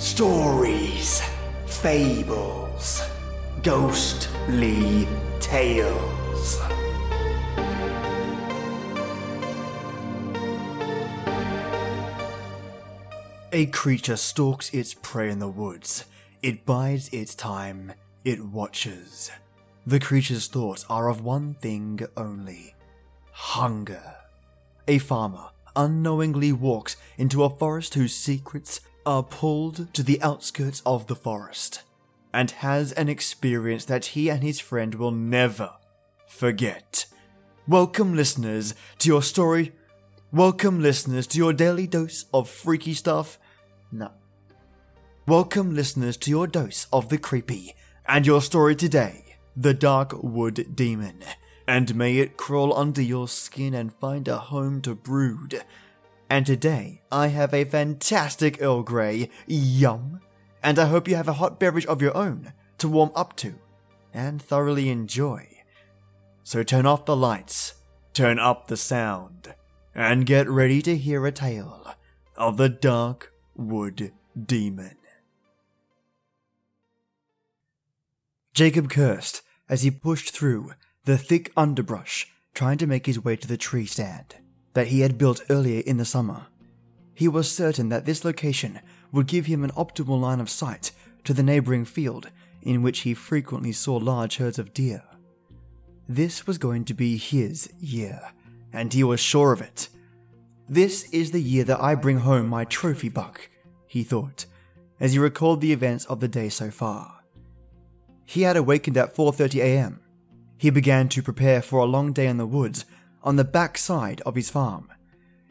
Stories, fables, ghostly tales. A creature stalks its prey in the woods. It bides its time. It watches. The creature's thoughts are of one thing only hunger. A farmer unknowingly walks into a forest whose secrets are pulled to the outskirts of the forest and has an experience that he and his friend will never forget. Welcome, listeners, to your story. Welcome, listeners, to your daily dose of freaky stuff. No. Welcome, listeners, to your dose of the creepy and your story today the Dark Wood Demon. And may it crawl under your skin and find a home to brood. And today, I have a fantastic Earl Grey. Yum. And I hope you have a hot beverage of your own to warm up to and thoroughly enjoy. So turn off the lights, turn up the sound, and get ready to hear a tale of the Dark Wood Demon. Jacob cursed as he pushed through the thick underbrush trying to make his way to the tree stand that he had built earlier in the summer. He was certain that this location would give him an optimal line of sight to the neighboring field in which he frequently saw large herds of deer. This was going to be his year, and he was sure of it. This is the year that I bring home my trophy buck, he thought, as he recalled the events of the day so far. He had awakened at 4:30 a.m. He began to prepare for a long day in the woods on the back side of his farm.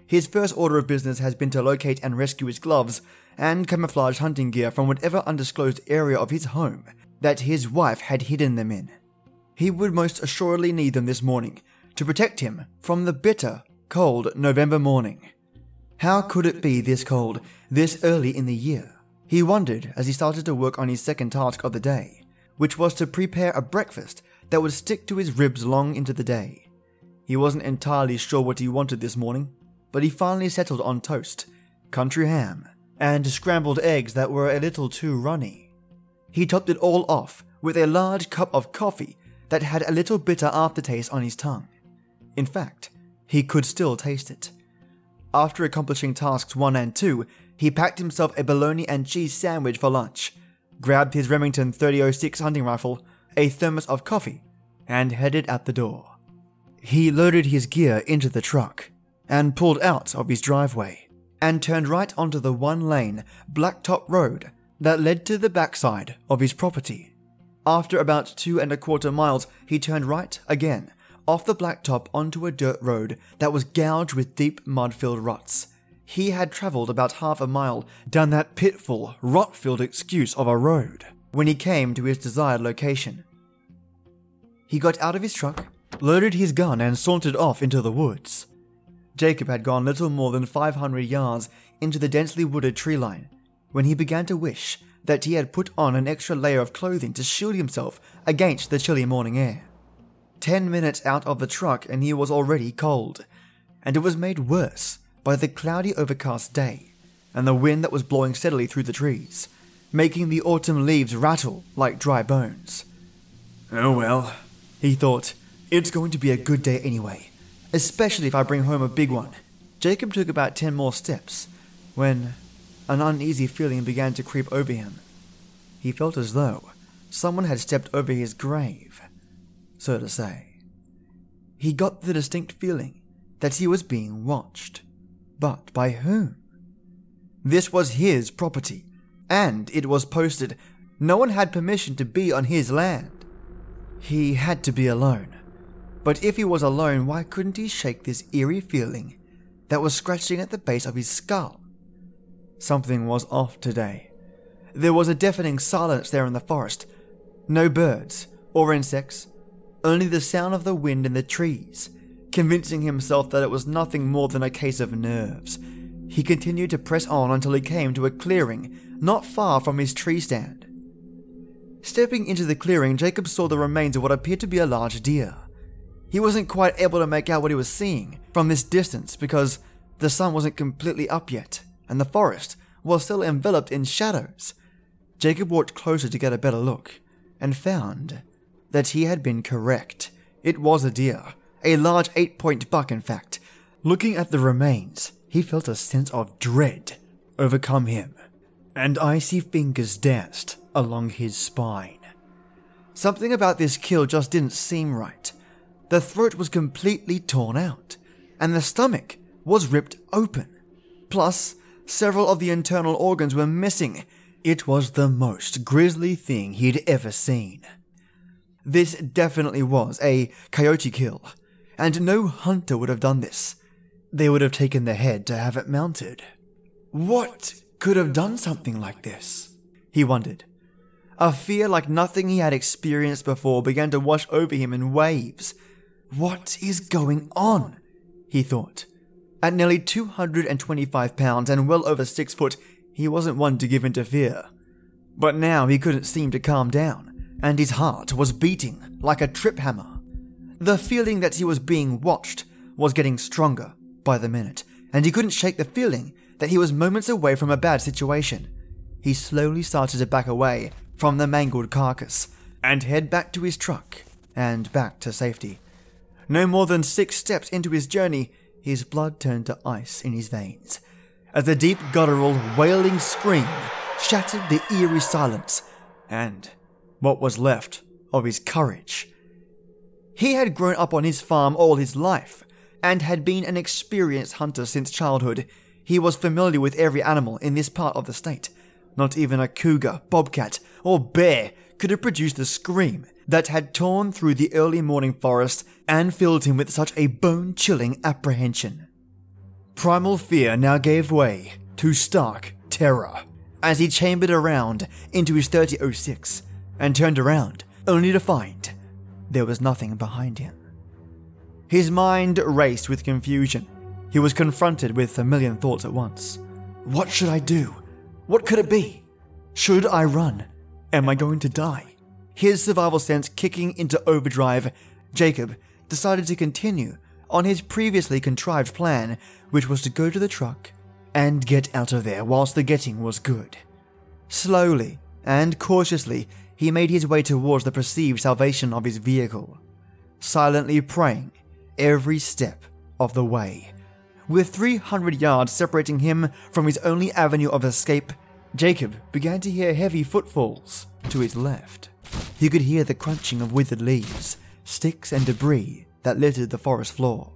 His first order of business has been to locate and rescue his gloves and camouflage hunting gear from whatever undisclosed area of his home that his wife had hidden them in. He would most assuredly need them this morning to protect him from the bitter, cold November morning. How could it be this cold, this early in the year? He wondered as he started to work on his second task of the day, which was to prepare a breakfast that would stick to his ribs long into the day. He wasn't entirely sure what he wanted this morning, but he finally settled on toast, country ham, and scrambled eggs that were a little too runny. He topped it all off with a large cup of coffee that had a little bitter aftertaste on his tongue. In fact, he could still taste it. After accomplishing tasks 1 and 2, he packed himself a bologna and cheese sandwich for lunch, grabbed his Remington 3006 hunting rifle, a thermos of coffee, and headed out the door. He loaded his gear into the truck and pulled out of his driveway and turned right onto the one lane, blacktop road that led to the backside of his property. After about two and a quarter miles, he turned right again off the blacktop onto a dirt road that was gouged with deep mud filled ruts. He had travelled about half a mile down that pitful, rot filled excuse of a road when he came to his desired location. He got out of his truck loaded his gun, and sauntered off into the woods. Jacob had gone little more than 500 yards into the densely wooded tree line when he began to wish that he had put on an extra layer of clothing to shield himself against the chilly morning air. Ten minutes out of the truck, and he was already cold, and it was made worse by the cloudy, overcast day and the wind that was blowing steadily through the trees, making the autumn leaves rattle like dry bones. Oh well, he thought, it's going to be a good day anyway, especially if I bring home a big one. Jacob took about ten more steps when an uneasy feeling began to creep over him. He felt as though someone had stepped over his grave, so to say. He got the distinct feeling that he was being watched. But by whom? This was his property, and it was posted no one had permission to be on his land. He had to be alone. But if he was alone, why couldn't he shake this eerie feeling that was scratching at the base of his skull? Something was off today. There was a deafening silence there in the forest. No birds or insects, only the sound of the wind in the trees. Convincing himself that it was nothing more than a case of nerves, he continued to press on until he came to a clearing not far from his tree stand. Stepping into the clearing, Jacob saw the remains of what appeared to be a large deer. He wasn't quite able to make out what he was seeing from this distance because the sun wasn't completely up yet, and the forest was still enveloped in shadows. Jacob walked closer to get a better look and found that he had been correct. It was a deer, a large eight point buck, in fact. Looking at the remains, he felt a sense of dread overcome him, and icy fingers danced along his spine. Something about this kill just didn't seem right. The throat was completely torn out, and the stomach was ripped open. Plus, several of the internal organs were missing. It was the most grisly thing he'd ever seen. This definitely was a coyote kill, and no hunter would have done this. They would have taken the head to have it mounted. What could have done something like this? He wondered. A fear like nothing he had experienced before began to wash over him in waves. What is going on? He thought. At nearly 225 pounds and well over six foot, he wasn't one to give in to fear. But now he couldn't seem to calm down, and his heart was beating like a trip hammer. The feeling that he was being watched was getting stronger by the minute, and he couldn't shake the feeling that he was moments away from a bad situation. He slowly started to back away from the mangled carcass and head back to his truck and back to safety. No more than six steps into his journey, his blood turned to ice in his veins as a deep guttural wailing scream shattered the eerie silence and what was left of his courage. He had grown up on his farm all his life and had been an experienced hunter since childhood. He was familiar with every animal in this part of the state. Not even a cougar, bobcat, or bear could have produced the scream that had torn through the early morning forest and filled him with such a bone chilling apprehension. Primal fear now gave way to stark terror as he chambered around into his 3006 and turned around only to find there was nothing behind him. His mind raced with confusion he was confronted with a million thoughts at once. What should I do? What could it be? Should I run? Am I going to die? His survival sense kicking into overdrive, Jacob decided to continue on his previously contrived plan, which was to go to the truck and get out of there whilst the getting was good. Slowly and cautiously, he made his way towards the perceived salvation of his vehicle, silently praying every step of the way with 300 yards separating him from his only avenue of escape, Jacob began to hear heavy footfalls to his left. He could hear the crunching of withered leaves, sticks, and debris that littered the forest floor.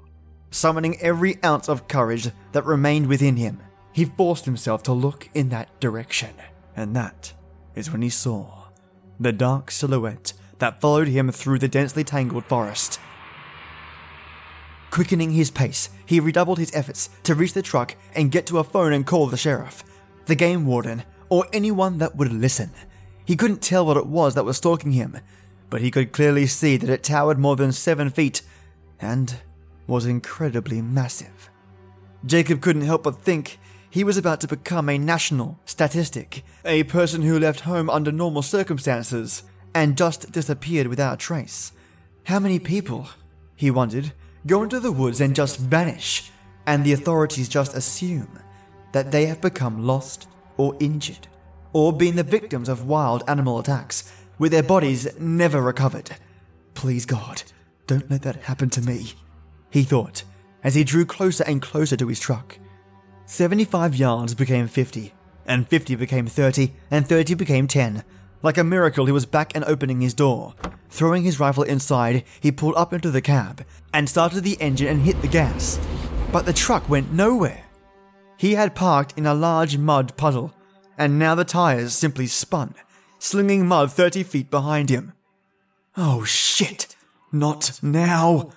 Summoning every ounce of courage that remained within him, he forced himself to look in that direction. And that is when he saw the dark silhouette that followed him through the densely tangled forest Quickening his pace, he redoubled his efforts to reach the truck and get to a phone and call the sheriff, the game warden, or anyone that would listen. He couldn't tell what it was that was stalking him, but he could clearly see that it towered more than seven feet and was incredibly massive. Jacob couldn't help but think he was about to become a national statistic, a person who left home under normal circumstances and just disappeared without a trace. How many people, he wondered, go into the woods and just vanish, and the authorities just assume that they have become lost or injured, or been the victims of wild animal attacks, with their bodies never recovered. Please God, don't let that happen to me, he thought, as he drew closer and closer to his truck. 75 yards became 50, and 50 became 30, and 30 became 10. Like a miracle, he was back and opening his door. Throwing his rifle inside, he pulled up into the cab and started the engine and hit the gas. But the truck went nowhere. He had parked in a large mud puddle, and now the tires simply spun, slinging mud 30 feet behind him. Oh shit! Not now!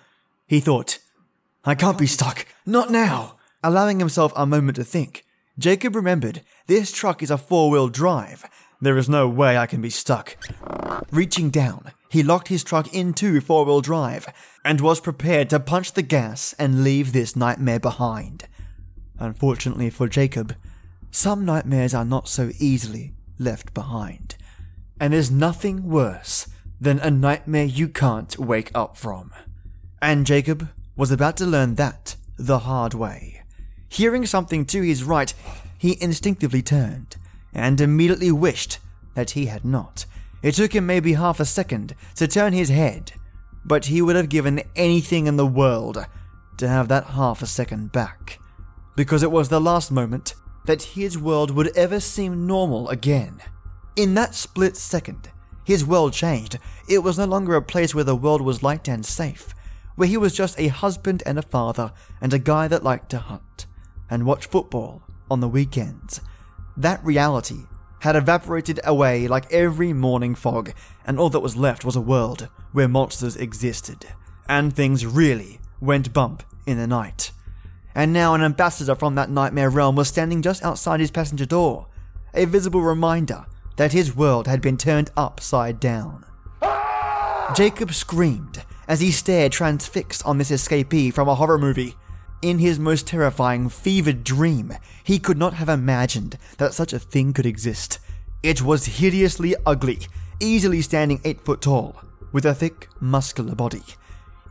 He thought. I can't be stuck. Not now! Allowing himself a moment to think, Jacob remembered this truck is a four wheel drive. There is no way I can be stuck. Reaching down, he locked his truck into four wheel drive and was prepared to punch the gas and leave this nightmare behind. Unfortunately for Jacob, some nightmares are not so easily left behind. And there's nothing worse than a nightmare you can't wake up from. And Jacob was about to learn that the hard way. Hearing something to his right, he instinctively turned and immediately wished that he had not. It took him maybe half a second to turn his head, but he would have given anything in the world to have that half a second back, because it was the last moment that his world would ever seem normal again. In that split second, his world changed. It was no longer a place where the world was light and safe, where he was just a husband and a father and a guy that liked to hunt and watch football on the weekends. That reality had evaporated away like every morning fog, and all that was left was a world where monsters existed, and things really went bump in the night. And now an ambassador from that nightmare realm was standing just outside his passenger door, a visible reminder that his world had been turned upside down. Jacob screamed as he stared transfixed on this escapee from a horror movie. In his most terrifying, fevered dream, he could not have imagined that such a thing could exist. It was hideously ugly, easily standing eight foot tall, with a thick, muscular body.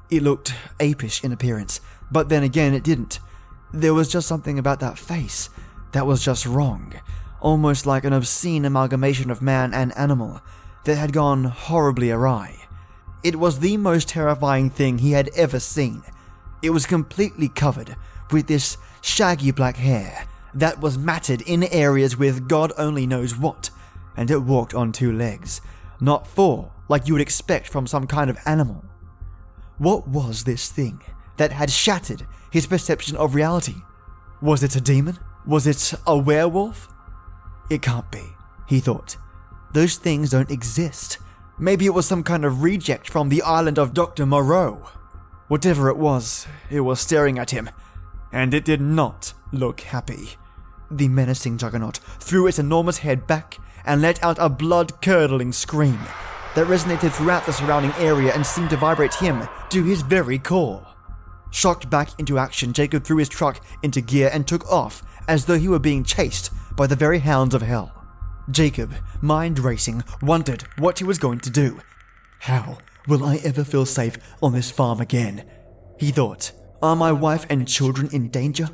It looked apish in appearance, but then again it didn't. There was just something about that face that was just wrong, almost like an obscene amalgamation of man and animal that had gone horribly awry. It was the most terrifying thing he had ever seen. It was completely covered with this shaggy black hair that was matted in areas with God only knows what, and it walked on two legs, not four like you would expect from some kind of animal. What was this thing that had shattered his perception of reality? Was it a demon? Was it a werewolf? It can't be, he thought. Those things don't exist. Maybe it was some kind of reject from the island of Dr. Moreau. Whatever it was, it was staring at him, and it did not look happy. The menacing juggernaut threw its enormous head back and let out a blood curdling scream that resonated throughout the surrounding area and seemed to vibrate him to his very core. Shocked back into action, Jacob threw his truck into gear and took off as though he were being chased by the very hounds of hell. Jacob, mind racing, wondered what he was going to do. How will I ever feel safe on this farm again? He thought. Are my wife and children in danger?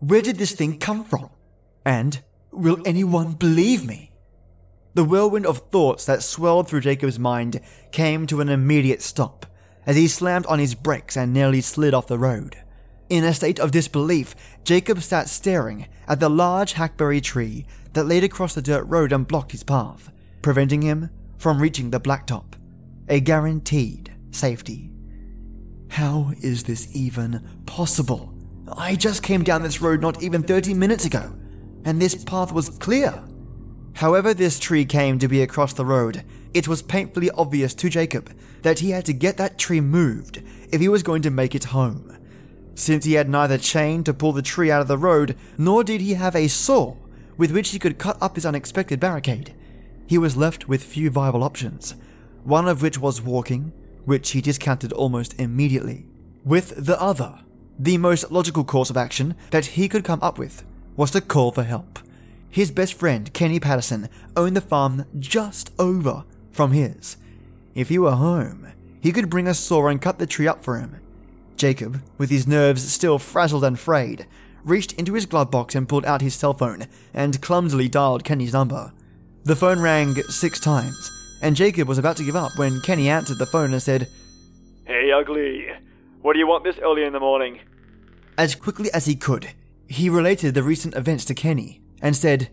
Where did this thing come from? And will anyone believe me? The whirlwind of thoughts that swelled through Jacob's mind came to an immediate stop as he slammed on his brakes and nearly slid off the road. In a state of disbelief, Jacob sat staring at the large hackberry tree that laid across the dirt road and blocked his path, preventing him from reaching the blacktop. A guaranteed safety. How is this even possible? I just came down this road not even 30 minutes ago, and this path was clear. However, this tree came to be across the road, it was painfully obvious to Jacob that he had to get that tree moved if he was going to make it home. Since he had neither chain to pull the tree out of the road, nor did he have a saw with which he could cut up his unexpected barricade, he was left with few viable options, one of which was walking, which he discounted almost immediately. With the other, the most logical course of action that he could come up with was to call for help. His best friend, Kenny Patterson, owned the farm just over from his. If he were home, he could bring a saw and cut the tree up for him. Jacob, with his nerves still frazzled and frayed, reached into his glove box and pulled out his cell phone and clumsily dialed Kenny's number. The phone rang six times, and Jacob was about to give up when Kenny answered the phone and said, Hey, ugly. What do you want this early in the morning? As quickly as he could, he related the recent events to Kenny and said,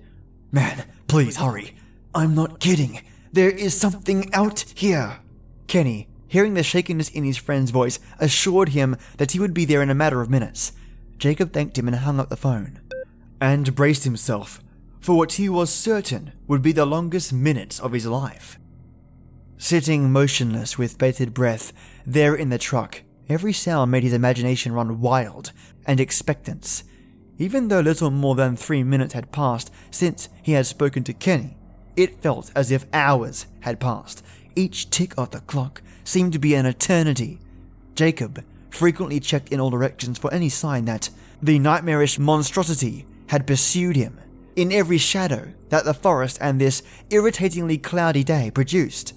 Man, please hurry. I'm not kidding. There is something out here. Kenny, hearing the shakiness in his friend's voice, assured him that he would be there in a matter of minutes. Jacob thanked him and hung up the phone, and braced himself for what he was certain would be the longest minutes of his life. Sitting motionless with bated breath there in the truck, every sound made his imagination run wild and expectance. Even though little more than three minutes had passed since he had spoken to Kenny, it felt as if hours had passed. Each tick of the clock seemed to be an eternity. Jacob frequently checked in all directions for any sign that the nightmarish monstrosity had pursued him in every shadow that the forest and this irritatingly cloudy day produced.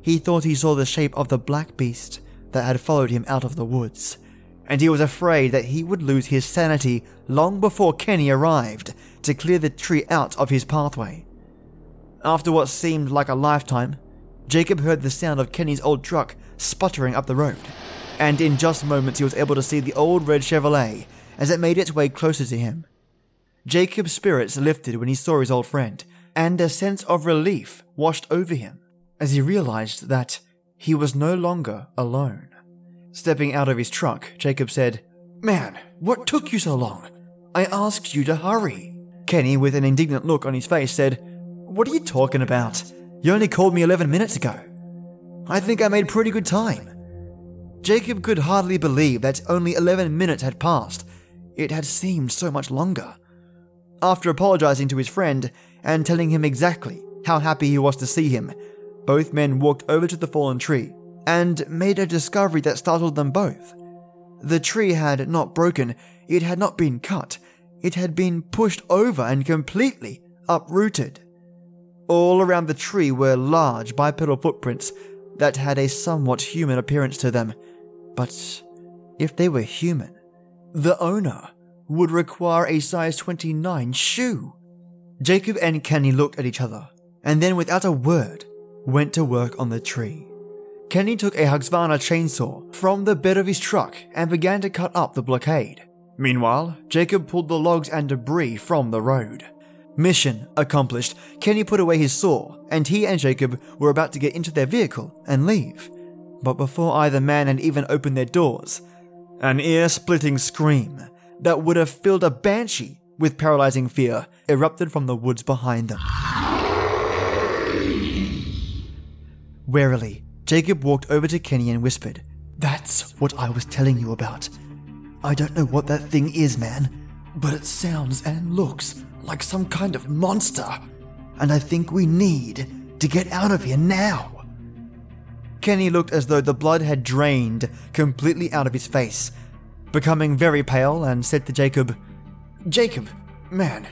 He thought he saw the shape of the black beast that had followed him out of the woods, and he was afraid that he would lose his sanity long before Kenny arrived to clear the tree out of his pathway. After what seemed like a lifetime, Jacob heard the sound of Kenny's old truck sputtering up the road, and in just moments he was able to see the old red Chevrolet as it made its way closer to him. Jacob's spirits lifted when he saw his old friend, and a sense of relief washed over him as he realized that he was no longer alone. Stepping out of his truck, Jacob said, Man, what took you so long? I asked you to hurry. Kenny, with an indignant look on his face, said, What are you talking about? You only called me 11 minutes ago. I think I made pretty good time. Jacob could hardly believe that only 11 minutes had passed. It had seemed so much longer. After apologizing to his friend and telling him exactly how happy he was to see him, both men walked over to the fallen tree and made a discovery that startled them both. The tree had not broken, it had not been cut, it had been pushed over and completely uprooted. All around the tree were large bipedal footprints that had a somewhat human appearance to them. But if they were human, the owner would require a size 29 shoe. Jacob and Kenny looked at each other, and then without a word, went to work on the tree. Kenny took a Husqvarna chainsaw from the bed of his truck and began to cut up the blockade. Meanwhile, Jacob pulled the logs and debris from the road. Mission accomplished, Kenny put away his saw, and he and Jacob were about to get into their vehicle and leave. But before either man had even opened their doors, an ear splitting scream that would have filled a banshee with paralyzing fear erupted from the woods behind them. Warily, Jacob walked over to Kenny and whispered, That's what I was telling you about. I don't know what that thing is, man, but it sounds and looks like some kind of monster. And I think we need to get out of here now. Kenny looked as though the blood had drained completely out of his face, becoming very pale, and said to Jacob, Jacob, man,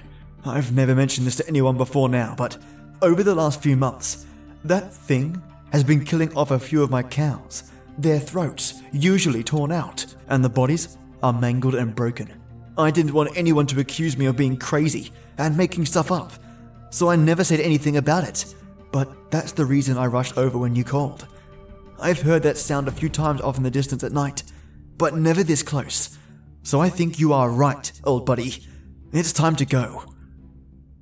I've never mentioned this to anyone before now, but over the last few months, that thing has been killing off a few of my cows. Their throats, usually torn out, and the bodies are mangled and broken. I didn't want anyone to accuse me of being crazy and making stuff up, so I never said anything about it. But that's the reason I rushed over when you called. I've heard that sound a few times off in the distance at night, but never this close. So I think you are right, old buddy. It's time to go.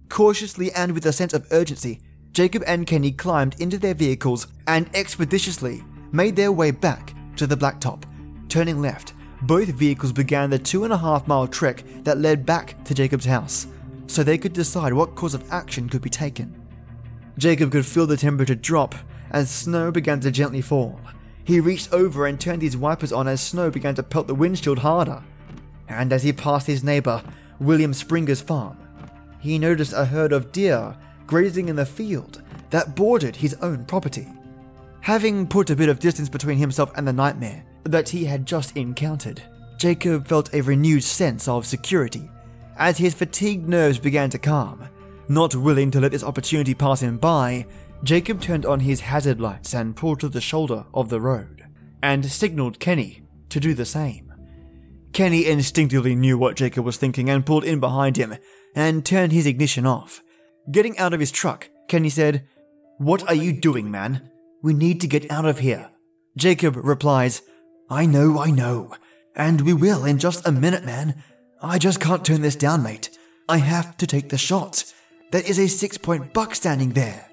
Cautiously and with a sense of urgency, Jacob and Kenny climbed into their vehicles and expeditiously made their way back to the blacktop. Turning left, both vehicles began the two and a half mile trek that led back to Jacob's house, so they could decide what course of action could be taken. Jacob could feel the temperature drop as snow began to gently fall. He reached over and turned his wipers on as snow began to pelt the windshield harder. And as he passed his neighbor, William Springer's farm, he noticed a herd of deer grazing in the field that bordered his own property. Having put a bit of distance between himself and the nightmare that he had just encountered, Jacob felt a renewed sense of security as his fatigued nerves began to calm. Not willing to let this opportunity pass him by, Jacob turned on his hazard lights and pulled to the shoulder of the road, and signaled Kenny to do the same. Kenny instinctively knew what Jacob was thinking and pulled in behind him and turned his ignition off. Getting out of his truck, Kenny said, What are you doing, man? We need to get out of here. Jacob replies, I know, I know. And we will in just a minute, man. I just can't turn this down, mate. I have to take the shot. There is a six point buck standing there.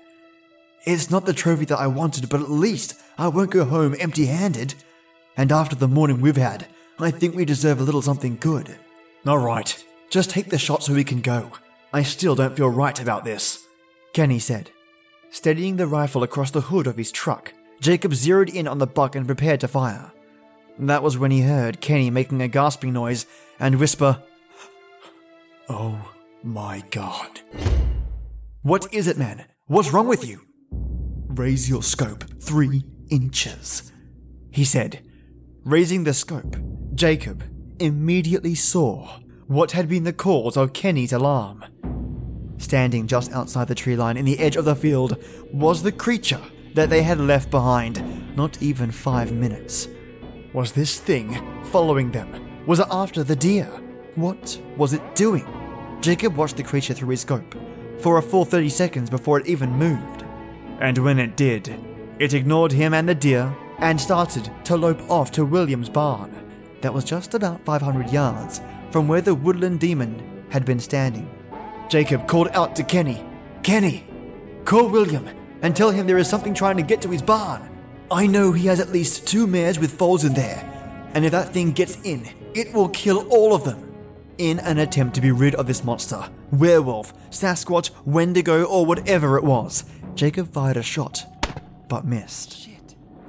It's not the trophy that I wanted, but at least I won't go home empty handed. And after the morning we've had, I think we deserve a little something good. All right, just take the shot so we can go. I still don't feel right about this, Kenny said. Steadying the rifle across the hood of his truck, Jacob zeroed in on the buck and prepared to fire. That was when he heard Kenny making a gasping noise and whisper, Oh my god. What is it, man? What's wrong with you? Raise your scope three inches, he said. Raising the scope, Jacob immediately saw what had been the cause of Kenny's alarm. Standing just outside the tree line in the edge of the field was the creature that they had left behind not even five minutes. Was this thing following them? Was it after the deer? What was it doing? Jacob watched the creature through his scope for a full 30 seconds before it even moved. And when it did, it ignored him and the deer and started to lope off to William's barn that was just about 500 yards from where the woodland demon had been standing. Jacob called out to Kenny, Kenny, call William and tell him there is something trying to get to his barn. I know he has at least two mares with foals in there, and if that thing gets in, it will kill all of them. In an attempt to be rid of this monster, werewolf, Sasquatch, Wendigo, or whatever it was, Jacob fired a shot, but missed.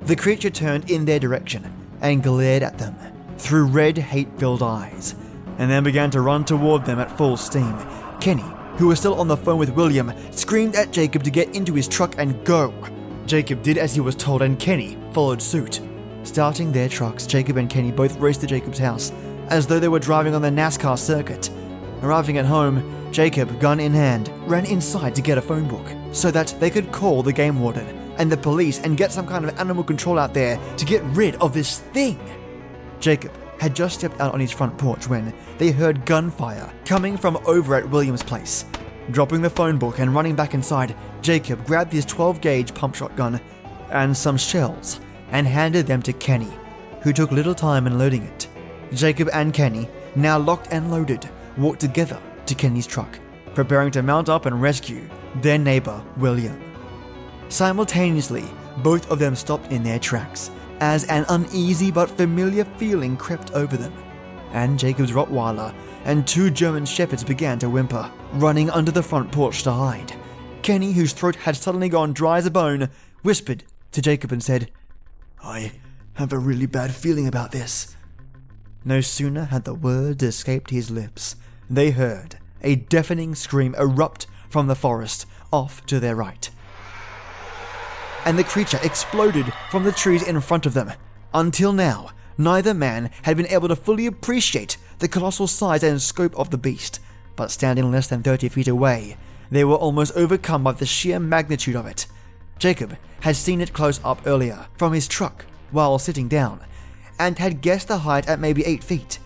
The creature turned in their direction and glared at them through red, hate filled eyes, and then began to run toward them at full steam. Kenny, who was still on the phone with William, screamed at Jacob to get into his truck and go. Jacob did as he was told, and Kenny followed suit. Starting their trucks, Jacob and Kenny both raced to Jacob's house, as though they were driving on the NASCAR circuit. Arriving at home, Jacob, gun in hand, ran inside to get a phone book so that they could call the game warden and the police and get some kind of animal control out there to get rid of this thing. Jacob had just stepped out on his front porch when they heard gunfire coming from over at William's place. Dropping the phone book and running back inside, Jacob grabbed his 12 gauge pump shotgun and some shells and handed them to Kenny, who took little time in loading it. Jacob and Kenny, now locked and loaded, walked together to Kenny's truck, preparing to mount up and rescue their neighbor, William. Simultaneously, both of them stopped in their tracks as an uneasy but familiar feeling crept over them, and Jacob's Rottweiler and two German Shepherds began to whimper, running under the front porch to hide. Kenny, whose throat had suddenly gone dry as a bone, whispered to Jacob and said, I have a really bad feeling about this. No sooner had the words escaped his lips, they heard a deafening scream erupt from the forest off to their right. And the creature exploded from the trees in front of them. Until now, neither man had been able to fully appreciate the colossal size and scope of the beast, but standing less than 30 feet away, they were almost overcome by the sheer magnitude of it. Jacob had seen it close up earlier from his truck while sitting down, and had guessed the height at maybe 8 feet.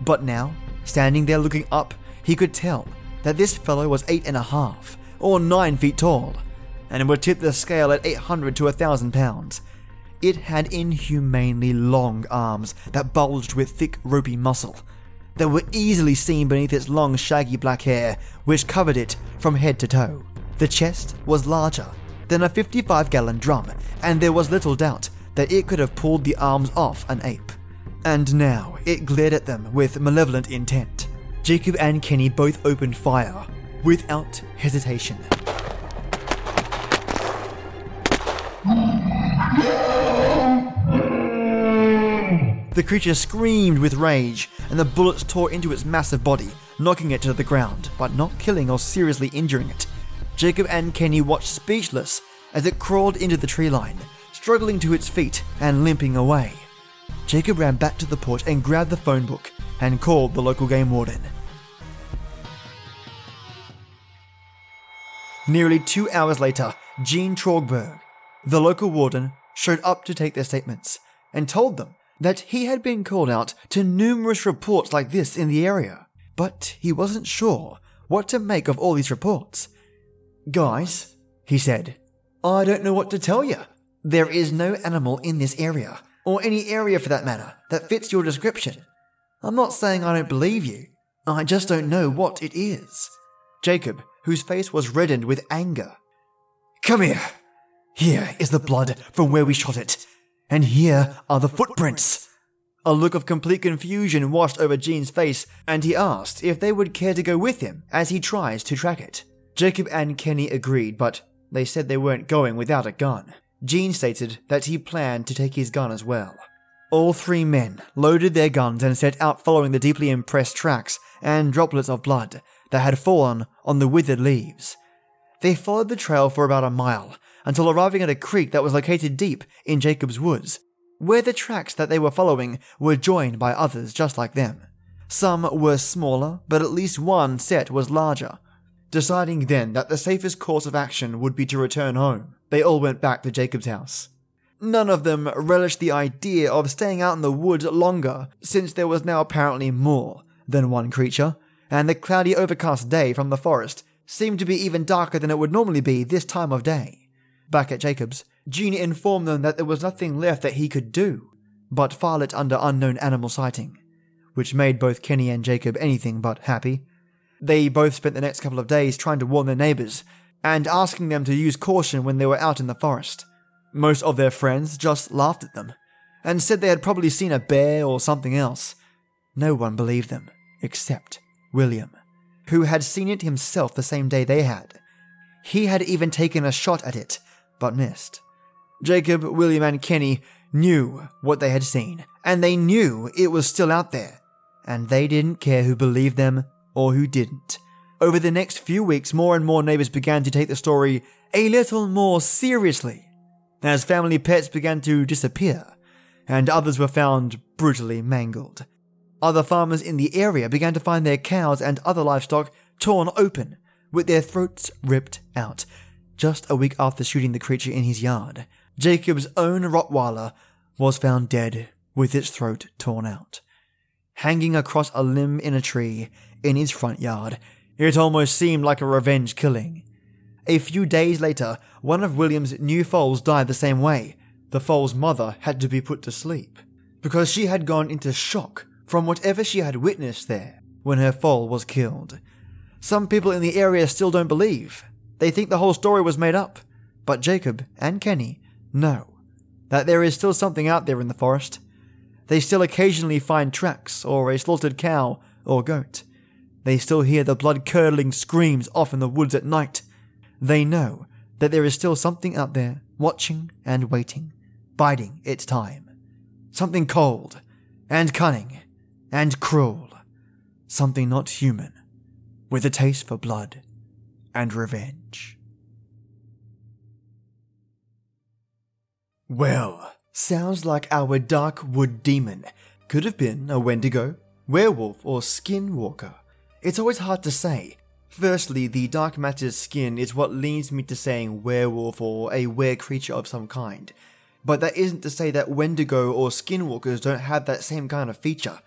But now, standing there looking up, he could tell that this fellow was eight and a half, or nine feet tall, and would tip the scale at 800 to 1,000 pounds. It had inhumanely long arms that bulged with thick, ropey muscle that were easily seen beneath its long, shaggy black hair, which covered it from head to toe. The chest was larger than a 55 gallon drum, and there was little doubt that it could have pulled the arms off an ape. And now it glared at them with malevolent intent. Jacob and Kenny both opened fire without hesitation. The creature screamed with rage, and the bullets tore into its massive body, knocking it to the ground, but not killing or seriously injuring it. Jacob and Kenny watched speechless as it crawled into the tree line, struggling to its feet and limping away. Jacob ran back to the porch and grabbed the phone book and called the local game warden. Nearly two hours later, Gene Trogberg, the local warden, showed up to take their statements and told them that he had been called out to numerous reports like this in the area, but he wasn't sure what to make of all these reports. Guys, he said, I don't know what to tell you. There is no animal in this area, or any area for that matter, that fits your description. I'm not saying I don't believe you, I just don't know what it is. Jacob, whose face was reddened with anger. Come here. Here is the blood from where we shot it, and here are the footprints. A look of complete confusion washed over Gene's face, and he asked if they would care to go with him as he tries to track it. Jacob and Kenny agreed, but they said they weren't going without a gun. Jean stated that he planned to take his gun as well. All three men loaded their guns and set out following the deeply impressed tracks and droplets of blood that had fallen on the withered leaves. They followed the trail for about a mile until arriving at a creek that was located deep in Jacob's woods, where the tracks that they were following were joined by others just like them. Some were smaller, but at least one set was larger. Deciding then that the safest course of action would be to return home, they all went back to Jacob's house. None of them relished the idea of staying out in the woods longer, since there was now apparently more than one creature, and the cloudy overcast day from the forest seemed to be even darker than it would normally be this time of day. Back at Jacob's, Gene informed them that there was nothing left that he could do but file it under unknown animal sighting, which made both Kenny and Jacob anything but happy. They both spent the next couple of days trying to warn their neighbors and asking them to use caution when they were out in the forest. Most of their friends just laughed at them and said they had probably seen a bear or something else. No one believed them, except William, who had seen it himself the same day they had. He had even taken a shot at it, but missed. Jacob, William, and Kenny knew what they had seen, and they knew it was still out there, and they didn't care who believed them or who didn't. Over the next few weeks, more and more neighbors began to take the story a little more seriously, as family pets began to disappear, and others were found brutally mangled. Other farmers in the area began to find their cows and other livestock torn open, with their throats ripped out, just a week after shooting the creature in his yard. Jacob's own Rottweiler was found dead with its throat torn out. Hanging across a limb in a tree in his front yard, it almost seemed like a revenge killing. A few days later, one of William's new foals died the same way. The foal's mother had to be put to sleep because she had gone into shock from whatever she had witnessed there when her foal was killed. Some people in the area still don't believe. They think the whole story was made up. But Jacob and Kenny know that there is still something out there in the forest. They still occasionally find tracks or a slaughtered cow or goat. They still hear the blood curdling screams off in the woods at night. They know that there is still something out there watching and waiting, biding its time. Something cold and cunning and cruel. Something not human, with a taste for blood and revenge. Well, sounds like our dark wood demon could have been a Wendigo, werewolf, or skinwalker. It's always hard to say. Firstly, the dark matter's skin is what leads me to saying werewolf or a were creature of some kind. But that isn't to say that Wendigo or skinwalkers don't have that same kind of feature.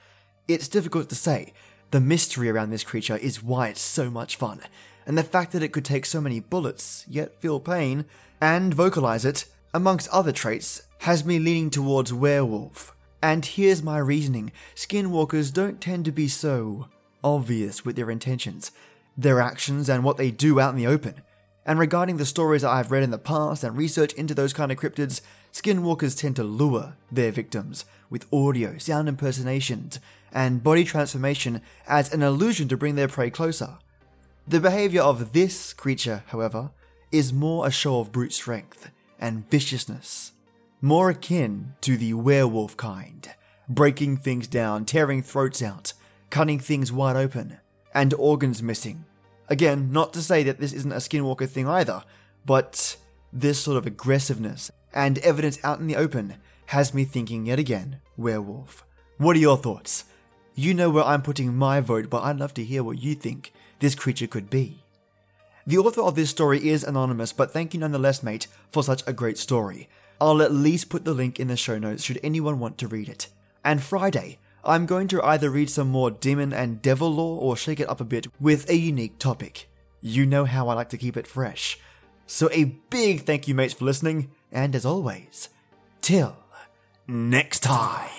It's difficult to say. The mystery around this creature is why it's so much fun. And the fact that it could take so many bullets, yet feel pain, and vocalize it, amongst other traits, has me leaning towards werewolf. And here's my reasoning skinwalkers don't tend to be so obvious with their intentions, their actions, and what they do out in the open. And regarding the stories I've read in the past and research into those kind of cryptids, skinwalkers tend to lure their victims with audio, sound impersonations, and body transformation as an illusion to bring their prey closer. The behavior of this creature, however, is more a show of brute strength and viciousness, more akin to the werewolf kind, breaking things down, tearing throats out, cutting things wide open, and organs missing. Again, not to say that this isn't a skinwalker thing either, but this sort of aggressiveness and evidence out in the open has me thinking yet again werewolf. What are your thoughts? You know where I'm putting my vote, but I'd love to hear what you think this creature could be. The author of this story is anonymous, but thank you nonetheless, mate, for such a great story. I'll at least put the link in the show notes should anyone want to read it. And Friday, I'm going to either read some more demon and devil lore or shake it up a bit with a unique topic. You know how I like to keep it fresh. So a big thank you, mates, for listening, and as always, till next time.